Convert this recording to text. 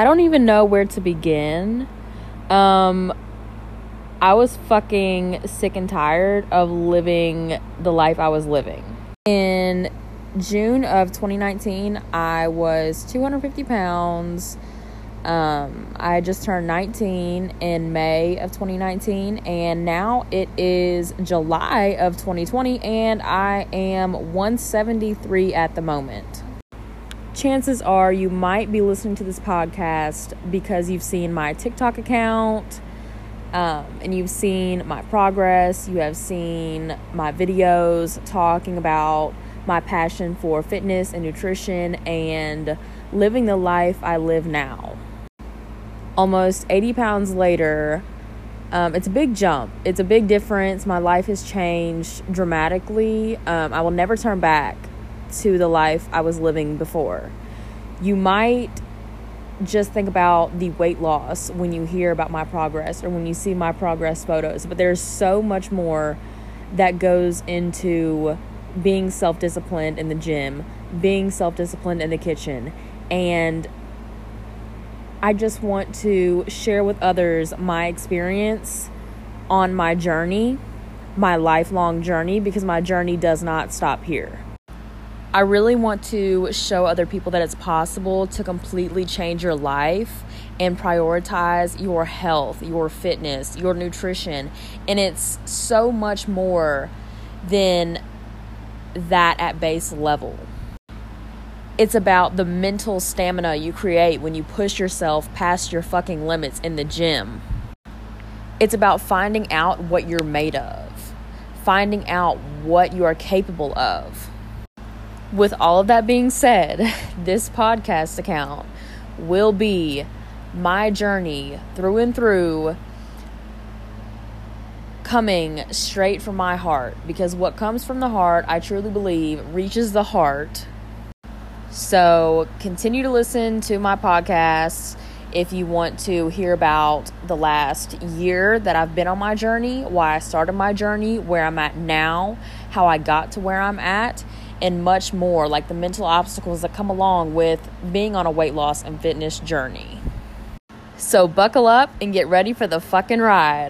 I don't even know where to begin. Um, I was fucking sick and tired of living the life I was living. In June of 2019, I was 250 pounds. Um, I just turned 19 in May of 2019, and now it is July of 2020, and I am 173 at the moment. Chances are you might be listening to this podcast because you've seen my TikTok account um, and you've seen my progress, you have seen my videos talking about my passion for fitness and nutrition and living the life I live now almost 80 pounds later, um, it's a big jump. It's a big difference. My life has changed dramatically. Um, I will never turn back to the life I was living before. You might just think about the weight loss when you hear about my progress or when you see my progress photos, but there's so much more that goes into being self disciplined in the gym, being self disciplined in the kitchen, and I just want to share with others my experience on my journey, my lifelong journey, because my journey does not stop here. I really want to show other people that it's possible to completely change your life and prioritize your health, your fitness, your nutrition. And it's so much more than that at base level. It's about the mental stamina you create when you push yourself past your fucking limits in the gym. It's about finding out what you're made of, finding out what you are capable of. With all of that being said, this podcast account will be my journey through and through coming straight from my heart. Because what comes from the heart, I truly believe, reaches the heart. So continue to listen to my podcast if you want to hear about the last year that I've been on my journey, why I started my journey, where I'm at now, how I got to where I'm at, and much more like the mental obstacles that come along with being on a weight loss and fitness journey. So buckle up and get ready for the fucking ride.